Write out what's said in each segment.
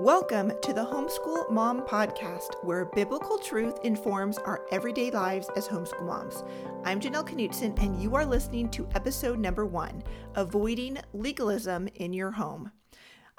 Welcome to the Homeschool Mom Podcast, where biblical truth informs our everyday lives as homeschool moms. I'm Janelle Knutson, and you are listening to episode number one Avoiding Legalism in Your Home.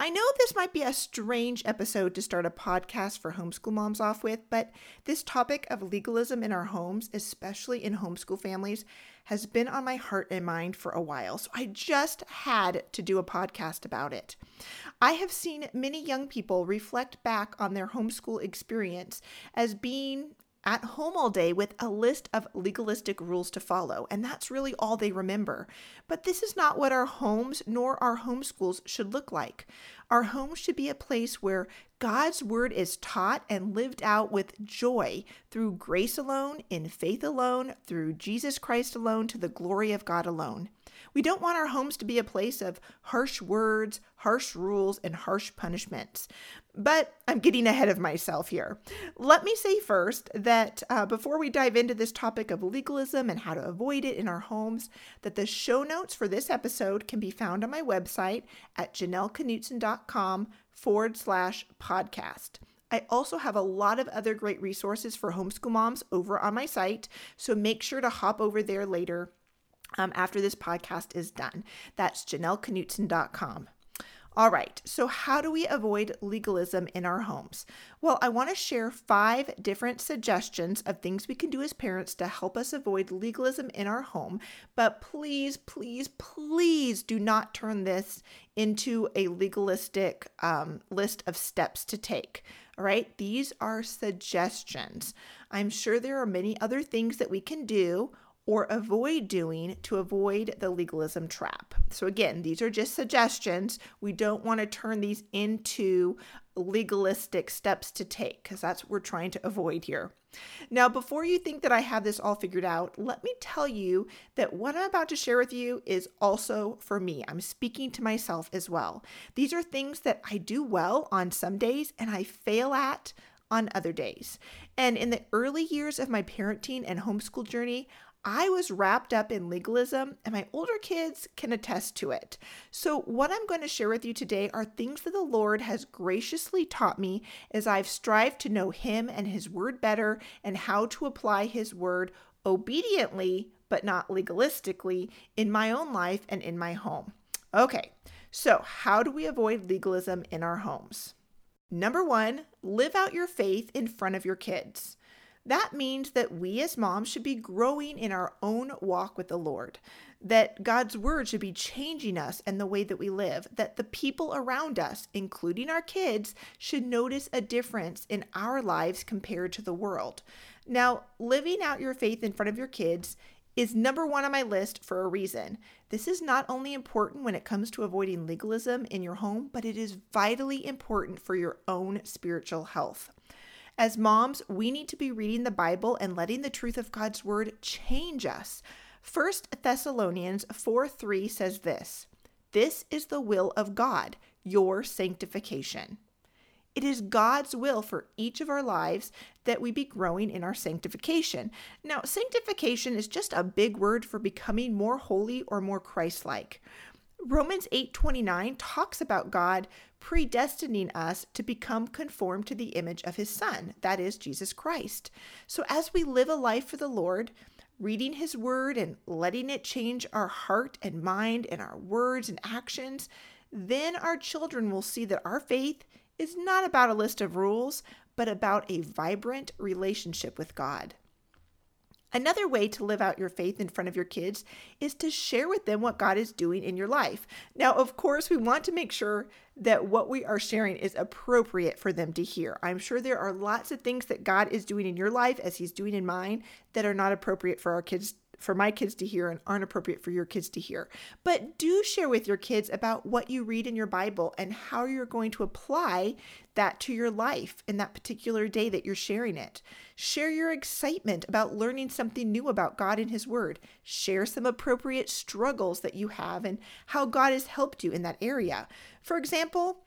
I know this might be a strange episode to start a podcast for homeschool moms off with, but this topic of legalism in our homes, especially in homeschool families, has been on my heart and mind for a while. So I just had to do a podcast about it. I have seen many young people reflect back on their homeschool experience as being at home all day with a list of legalistic rules to follow, and that's really all they remember. But this is not what our homes nor our homeschools should look like. Our home should be a place where God's word is taught and lived out with joy through grace alone, in faith alone, through Jesus Christ alone, to the glory of God alone. We don't want our homes to be a place of harsh words, harsh rules, and harsh punishments. But I'm getting ahead of myself here. Let me say first that uh, before we dive into this topic of legalism and how to avoid it in our homes, that the show notes for this episode can be found on my website at janelleknutson.com forward slash podcast. I also have a lot of other great resources for homeschool moms over on my site, so make sure to hop over there later um, after this podcast is done. That's janelleknutson.com. All right, so how do we avoid legalism in our homes? Well, I want to share five different suggestions of things we can do as parents to help us avoid legalism in our home. But please, please, please do not turn this into a legalistic um, list of steps to take. All right, these are suggestions. I'm sure there are many other things that we can do or avoid doing to avoid the legalism trap. So, again, these are just suggestions. We don't want to turn these into legalistic steps to take because that's what we're trying to avoid here. Now, before you think that I have this all figured out, let me tell you that what I'm about to share with you is also for me. I'm speaking to myself as well. These are things that I do well on some days and I fail at on other days. And in the early years of my parenting and homeschool journey, I was wrapped up in legalism, and my older kids can attest to it. So, what I'm going to share with you today are things that the Lord has graciously taught me as I've strived to know Him and His Word better and how to apply His Word obediently, but not legalistically, in my own life and in my home. Okay, so how do we avoid legalism in our homes? Number one, live out your faith in front of your kids. That means that we as moms should be growing in our own walk with the Lord, that God's word should be changing us and the way that we live, that the people around us, including our kids, should notice a difference in our lives compared to the world. Now, living out your faith in front of your kids is number one on my list for a reason. This is not only important when it comes to avoiding legalism in your home, but it is vitally important for your own spiritual health. As moms, we need to be reading the Bible and letting the truth of God's word change us. 1 Thessalonians 4 3 says this This is the will of God, your sanctification. It is God's will for each of our lives that we be growing in our sanctification. Now, sanctification is just a big word for becoming more holy or more Christ like. Romans 8:29 talks about God predestining us to become conformed to the image of his son, that is Jesus Christ. So as we live a life for the Lord, reading his word and letting it change our heart and mind and our words and actions, then our children will see that our faith is not about a list of rules, but about a vibrant relationship with God. Another way to live out your faith in front of your kids is to share with them what God is doing in your life. Now, of course, we want to make sure that what we are sharing is appropriate for them to hear. I'm sure there are lots of things that God is doing in your life, as He's doing in mine, that are not appropriate for our kids for my kids to hear and aren't appropriate for your kids to hear. But do share with your kids about what you read in your Bible and how you're going to apply that to your life in that particular day that you're sharing it. Share your excitement about learning something new about God and His Word. Share some appropriate struggles that you have and how God has helped you in that area. For example,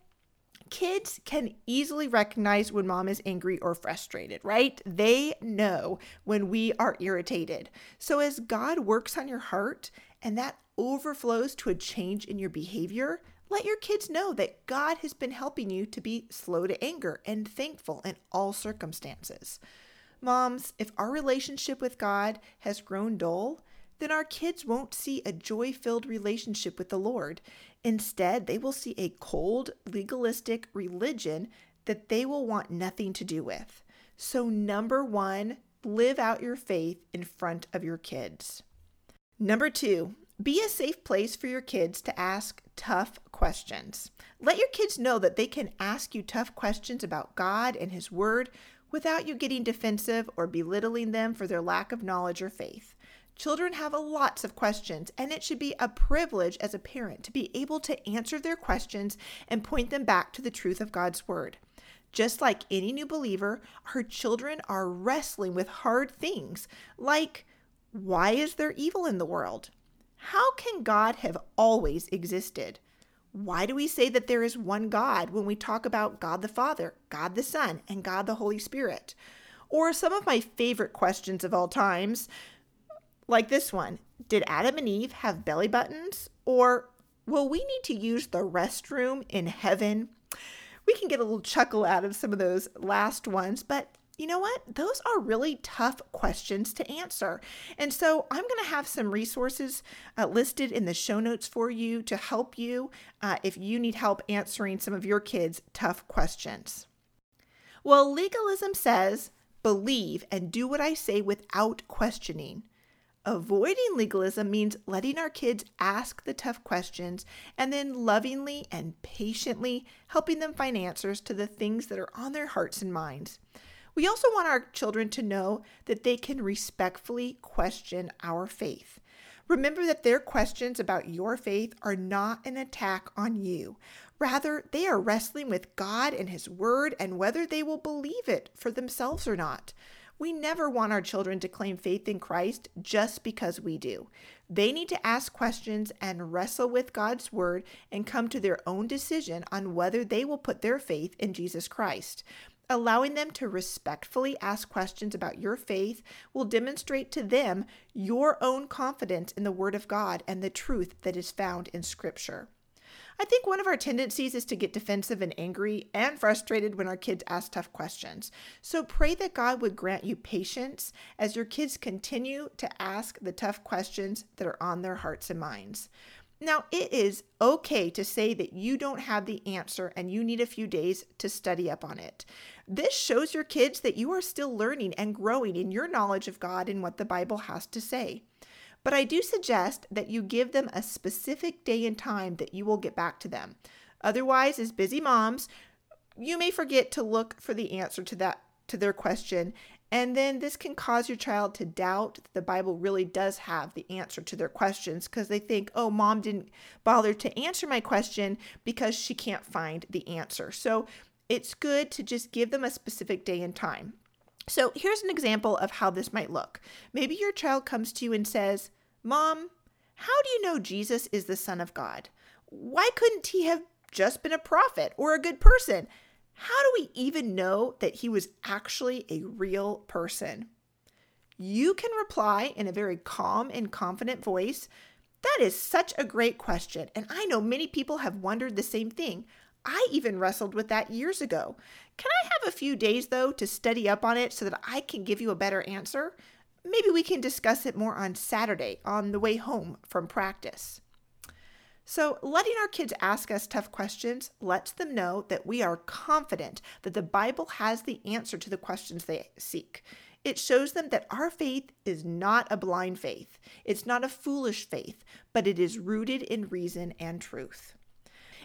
kids can easily recognize when mom is angry or frustrated, right? They know when we are irritated. So as God works on your heart and that overflows to a change in your behavior, Let your kids know that God has been helping you to be slow to anger and thankful in all circumstances. Moms, if our relationship with God has grown dull, then our kids won't see a joy filled relationship with the Lord. Instead, they will see a cold, legalistic religion that they will want nothing to do with. So, number one, live out your faith in front of your kids. Number two, be a safe place for your kids to ask tough questions. Let your kids know that they can ask you tough questions about God and His Word without you getting defensive or belittling them for their lack of knowledge or faith. Children have lots of questions, and it should be a privilege as a parent to be able to answer their questions and point them back to the truth of God's Word. Just like any new believer, our children are wrestling with hard things like why is there evil in the world? How can God have always existed? Why do we say that there is one God when we talk about God the Father, God the Son, and God the Holy Spirit? Or some of my favorite questions of all times, like this one Did Adam and Eve have belly buttons? Or will we need to use the restroom in heaven? We can get a little chuckle out of some of those last ones, but you know what? Those are really tough questions to answer. And so I'm going to have some resources uh, listed in the show notes for you to help you uh, if you need help answering some of your kids' tough questions. Well, legalism says believe and do what I say without questioning. Avoiding legalism means letting our kids ask the tough questions and then lovingly and patiently helping them find answers to the things that are on their hearts and minds. We also want our children to know that they can respectfully question our faith. Remember that their questions about your faith are not an attack on you. Rather, they are wrestling with God and His Word and whether they will believe it for themselves or not. We never want our children to claim faith in Christ just because we do. They need to ask questions and wrestle with God's Word and come to their own decision on whether they will put their faith in Jesus Christ. Allowing them to respectfully ask questions about your faith will demonstrate to them your own confidence in the Word of God and the truth that is found in Scripture. I think one of our tendencies is to get defensive and angry and frustrated when our kids ask tough questions. So pray that God would grant you patience as your kids continue to ask the tough questions that are on their hearts and minds. Now, it is okay to say that you don't have the answer and you need a few days to study up on it. This shows your kids that you are still learning and growing in your knowledge of God and what the Bible has to say. But I do suggest that you give them a specific day and time that you will get back to them. Otherwise, as busy moms, you may forget to look for the answer to that to their question and then this can cause your child to doubt that the Bible really does have the answer to their questions because they think, oh, mom didn't bother to answer my question because she can't find the answer. So it's good to just give them a specific day and time. So here's an example of how this might look. Maybe your child comes to you and says, Mom, how do you know Jesus is the Son of God? Why couldn't he have just been a prophet or a good person? How do we even know that he was actually a real person? You can reply in a very calm and confident voice. That is such a great question, and I know many people have wondered the same thing. I even wrestled with that years ago. Can I have a few days, though, to study up on it so that I can give you a better answer? Maybe we can discuss it more on Saturday on the way home from practice. So, letting our kids ask us tough questions lets them know that we are confident that the Bible has the answer to the questions they seek. It shows them that our faith is not a blind faith, it's not a foolish faith, but it is rooted in reason and truth.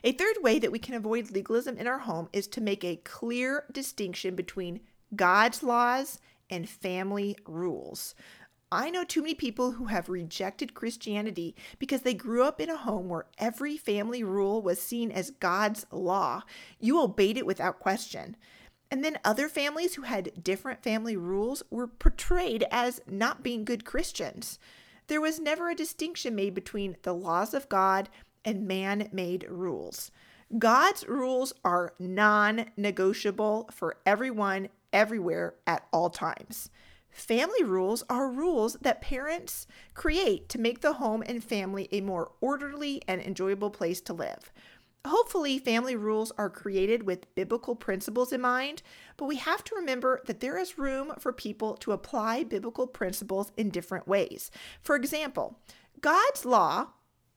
A third way that we can avoid legalism in our home is to make a clear distinction between God's laws and family rules. I know too many people who have rejected Christianity because they grew up in a home where every family rule was seen as God's law. You obeyed it without question. And then other families who had different family rules were portrayed as not being good Christians. There was never a distinction made between the laws of God and man made rules. God's rules are non negotiable for everyone, everywhere, at all times. Family rules are rules that parents create to make the home and family a more orderly and enjoyable place to live. Hopefully, family rules are created with biblical principles in mind, but we have to remember that there is room for people to apply biblical principles in different ways. For example, God's law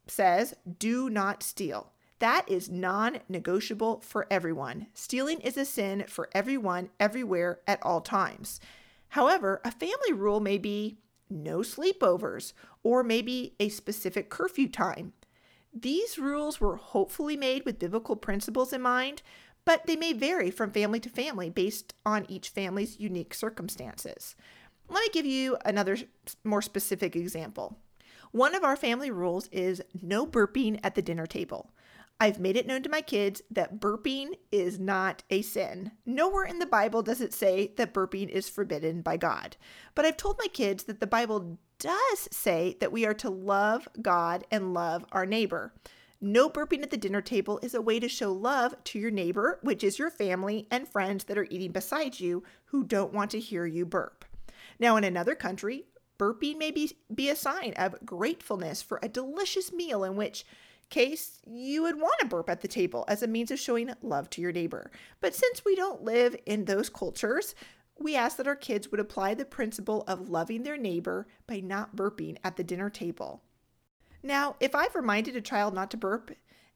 says, do not steal. That is non negotiable for everyone. Stealing is a sin for everyone, everywhere, at all times. However, a family rule may be no sleepovers or maybe a specific curfew time. These rules were hopefully made with biblical principles in mind, but they may vary from family to family based on each family's unique circumstances. Let me give you another more specific example. One of our family rules is no burping at the dinner table. I've made it known to my kids that burping is not a sin. Nowhere in the Bible does it say that burping is forbidden by God. But I've told my kids that the Bible does say that we are to love God and love our neighbor. No burping at the dinner table is a way to show love to your neighbor, which is your family and friends that are eating beside you who don't want to hear you burp. Now, in another country, burping may be, be a sign of gratefulness for a delicious meal in which case, you would want to burp at the table as a means of showing love to your neighbor. But since we don't live in those cultures, we ask that our kids would apply the principle of loving their neighbor by not burping at the dinner table. Now, if I've reminded a child not to burp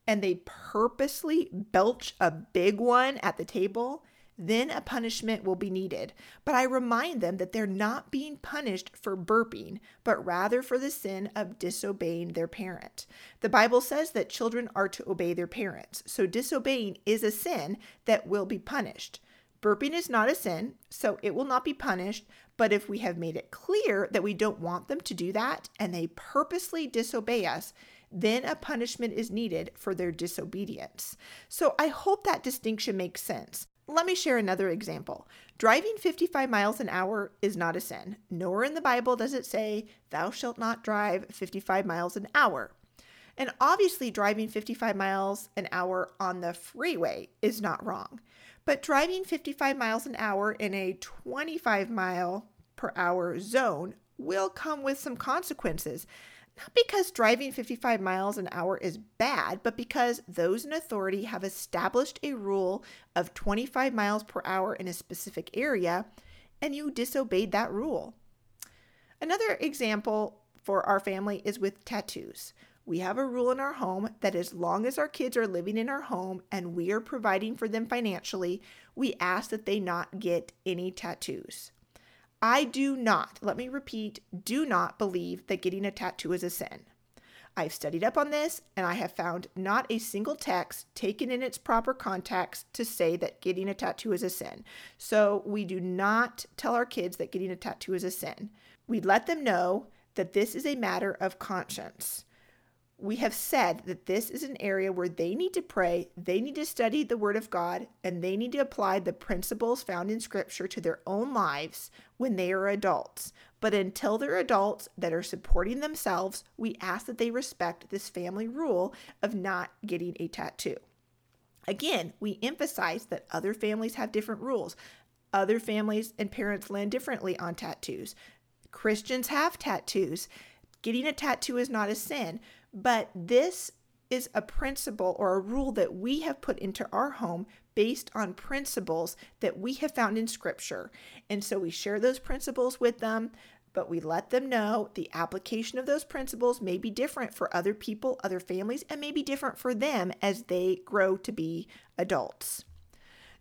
and they purposely belch a big one at the table, then a punishment will be needed. But I remind them that they're not being punished for burping, but rather for the sin of disobeying their parent. The Bible says that children are to obey their parents, so disobeying is a sin that will be punished. Burping is not a sin, so it will not be punished. But if we have made it clear that we don't want them to do that and they purposely disobey us, then a punishment is needed for their disobedience. So I hope that distinction makes sense. Let me share another example. Driving 55 miles an hour is not a sin. Nowhere in the Bible does it say, Thou shalt not drive 55 miles an hour. And obviously, driving 55 miles an hour on the freeway is not wrong. But driving 55 miles an hour in a 25 mile per hour zone will come with some consequences. Not because driving 55 miles an hour is bad, but because those in authority have established a rule of 25 miles per hour in a specific area and you disobeyed that rule. Another example for our family is with tattoos. We have a rule in our home that as long as our kids are living in our home and we are providing for them financially, we ask that they not get any tattoos. I do not, let me repeat, do not believe that getting a tattoo is a sin. I've studied up on this and I have found not a single text taken in its proper context to say that getting a tattoo is a sin. So we do not tell our kids that getting a tattoo is a sin. We let them know that this is a matter of conscience we have said that this is an area where they need to pray, they need to study the Word of God, and they need to apply the principles found in Scripture to their own lives when they are adults. But until they're adults that are supporting themselves, we ask that they respect this family rule of not getting a tattoo. Again, we emphasize that other families have different rules. Other families and parents land differently on tattoos. Christians have tattoos. Getting a tattoo is not a sin. But this is a principle or a rule that we have put into our home based on principles that we have found in scripture. And so we share those principles with them, but we let them know the application of those principles may be different for other people, other families, and may be different for them as they grow to be adults.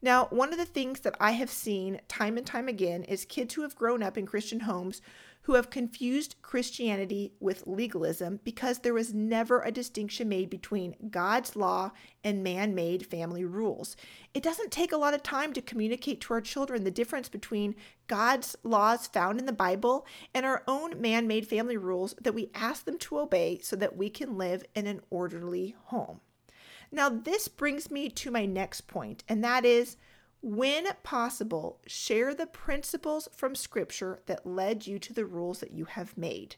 Now, one of the things that I have seen time and time again is kids who have grown up in Christian homes who have confused Christianity with legalism because there was never a distinction made between God's law and man made family rules. It doesn't take a lot of time to communicate to our children the difference between God's laws found in the Bible and our own man made family rules that we ask them to obey so that we can live in an orderly home. Now, this brings me to my next point, and that is when possible, share the principles from Scripture that led you to the rules that you have made.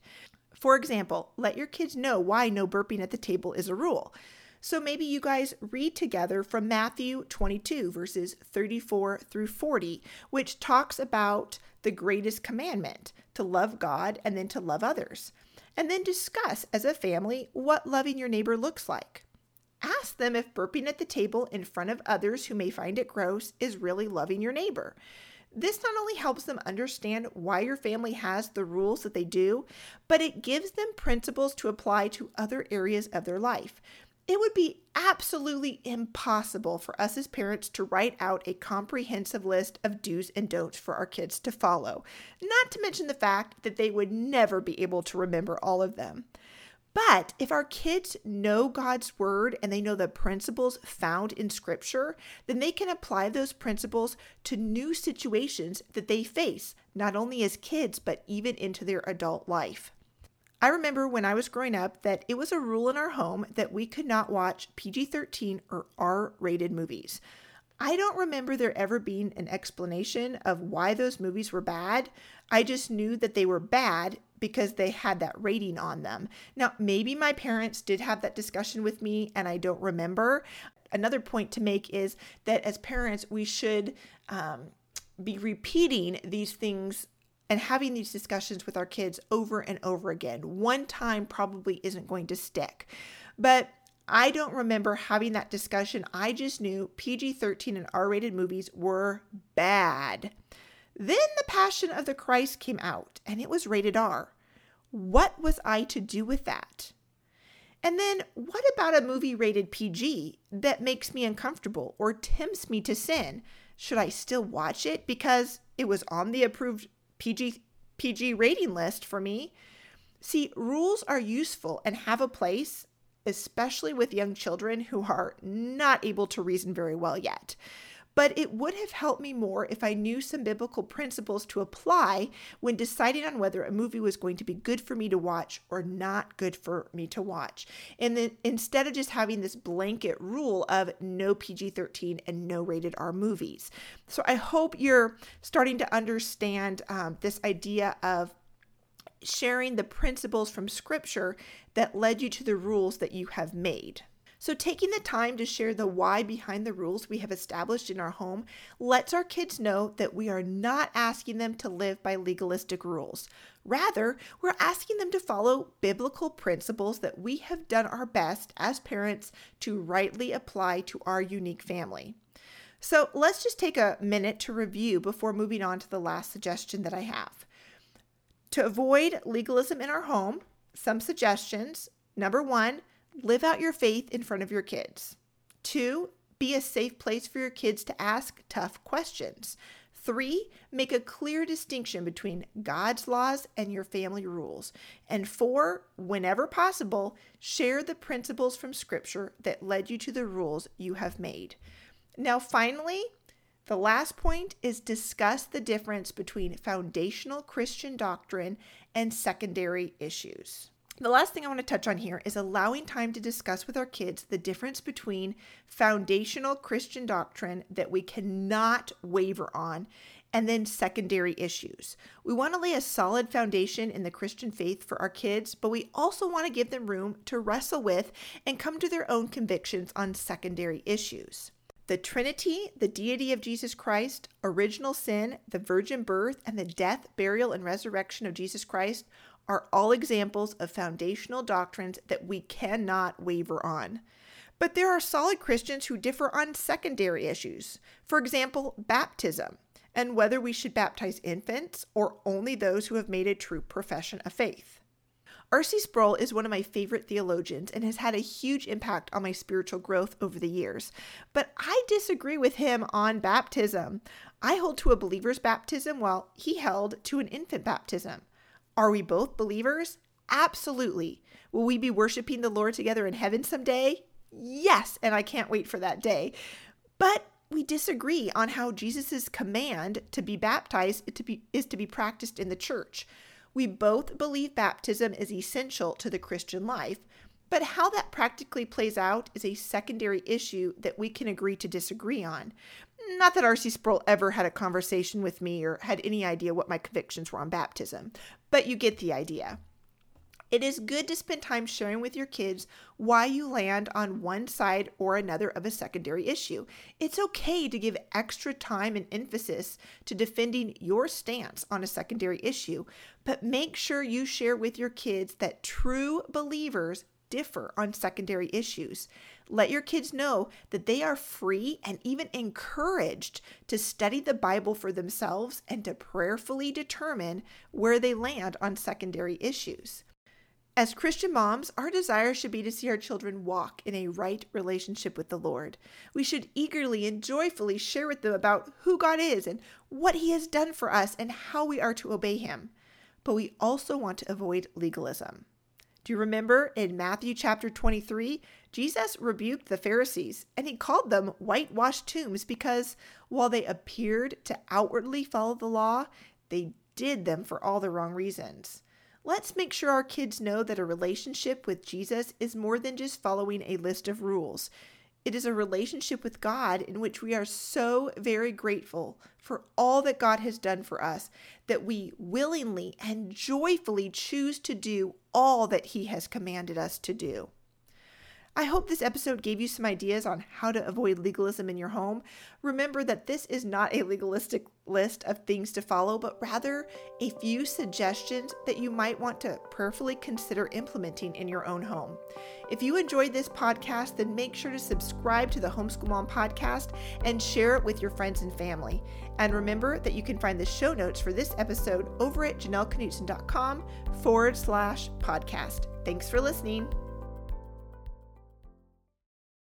For example, let your kids know why no burping at the table is a rule. So maybe you guys read together from Matthew 22, verses 34 through 40, which talks about the greatest commandment to love God and then to love others. And then discuss as a family what loving your neighbor looks like. Ask them if burping at the table in front of others who may find it gross is really loving your neighbor. This not only helps them understand why your family has the rules that they do, but it gives them principles to apply to other areas of their life. It would be absolutely impossible for us as parents to write out a comprehensive list of do's and don'ts for our kids to follow, not to mention the fact that they would never be able to remember all of them. But if our kids know God's word and they know the principles found in scripture, then they can apply those principles to new situations that they face, not only as kids, but even into their adult life. I remember when I was growing up that it was a rule in our home that we could not watch PG 13 or R rated movies. I don't remember there ever being an explanation of why those movies were bad. I just knew that they were bad because they had that rating on them. Now, maybe my parents did have that discussion with me and I don't remember. Another point to make is that as parents, we should um, be repeating these things and having these discussions with our kids over and over again. One time probably isn't going to stick. But I don't remember having that discussion. I just knew PG 13 and R rated movies were bad. Then The Passion of the Christ came out and it was rated R. What was I to do with that? And then what about a movie rated PG that makes me uncomfortable or tempts me to sin? Should I still watch it because it was on the approved PG PG rating list for me? See, rules are useful and have a place, especially with young children who are not able to reason very well yet but it would have helped me more if I knew some biblical principles to apply when deciding on whether a movie was going to be good for me to watch or not good for me to watch. And then instead of just having this blanket rule of no PG 13 and no rated R movies. So I hope you're starting to understand um, this idea of sharing the principles from scripture that led you to the rules that you have made. So, taking the time to share the why behind the rules we have established in our home lets our kids know that we are not asking them to live by legalistic rules. Rather, we're asking them to follow biblical principles that we have done our best as parents to rightly apply to our unique family. So, let's just take a minute to review before moving on to the last suggestion that I have. To avoid legalism in our home, some suggestions. Number one, live out your faith in front of your kids. Two, be a safe place for your kids to ask tough questions. Three, make a clear distinction between God's laws and your family rules. And four, whenever possible, share the principles from Scripture that led you to the rules you have made. Now, finally, the last point is discuss the difference between foundational Christian doctrine and secondary issues. The last thing I want to touch on here is allowing time to discuss with our kids the difference between foundational Christian doctrine that we cannot waver on and then secondary issues. We want to lay a solid foundation in the Christian faith for our kids, but we also want to give them room to wrestle with and come to their own convictions on secondary issues. The Trinity, the deity of Jesus Christ, original sin, the virgin birth, and the death, burial, and resurrection of Jesus Christ are all examples of foundational doctrines that we cannot waver on. But there are solid Christians who differ on secondary issues. For example, baptism and whether we should baptize infants or only those who have made a true profession of faith. R.C. Sproul is one of my favorite theologians and has had a huge impact on my spiritual growth over the years. But I disagree with him on baptism. I hold to a believer's baptism while he held to an infant baptism. Are we both believers? Absolutely. Will we be worshiping the Lord together in heaven someday? Yes, and I can't wait for that day. But we disagree on how Jesus' command to be baptized to be, is to be practiced in the church. We both believe baptism is essential to the Christian life, but how that practically plays out is a secondary issue that we can agree to disagree on. Not that R.C. Sproul ever had a conversation with me or had any idea what my convictions were on baptism, but you get the idea. It is good to spend time sharing with your kids why you land on one side or another of a secondary issue. It's okay to give extra time and emphasis to defending your stance on a secondary issue, but make sure you share with your kids that true believers differ on secondary issues. Let your kids know that they are free and even encouraged to study the Bible for themselves and to prayerfully determine where they land on secondary issues. As Christian moms, our desire should be to see our children walk in a right relationship with the Lord. We should eagerly and joyfully share with them about who God is and what He has done for us and how we are to obey Him. But we also want to avoid legalism. Do you remember in Matthew chapter 23, Jesus rebuked the Pharisees and he called them whitewashed tombs because while they appeared to outwardly follow the law, they did them for all the wrong reasons. Let's make sure our kids know that a relationship with Jesus is more than just following a list of rules. It is a relationship with God in which we are so very grateful for all that God has done for us that we willingly and joyfully choose to do all that He has commanded us to do. I hope this episode gave you some ideas on how to avoid legalism in your home. Remember that this is not a legalistic list of things to follow, but rather a few suggestions that you might want to prayerfully consider implementing in your own home. If you enjoyed this podcast, then make sure to subscribe to the Homeschool Mom podcast and share it with your friends and family. And remember that you can find the show notes for this episode over at janelleknutson.com forward slash podcast. Thanks for listening.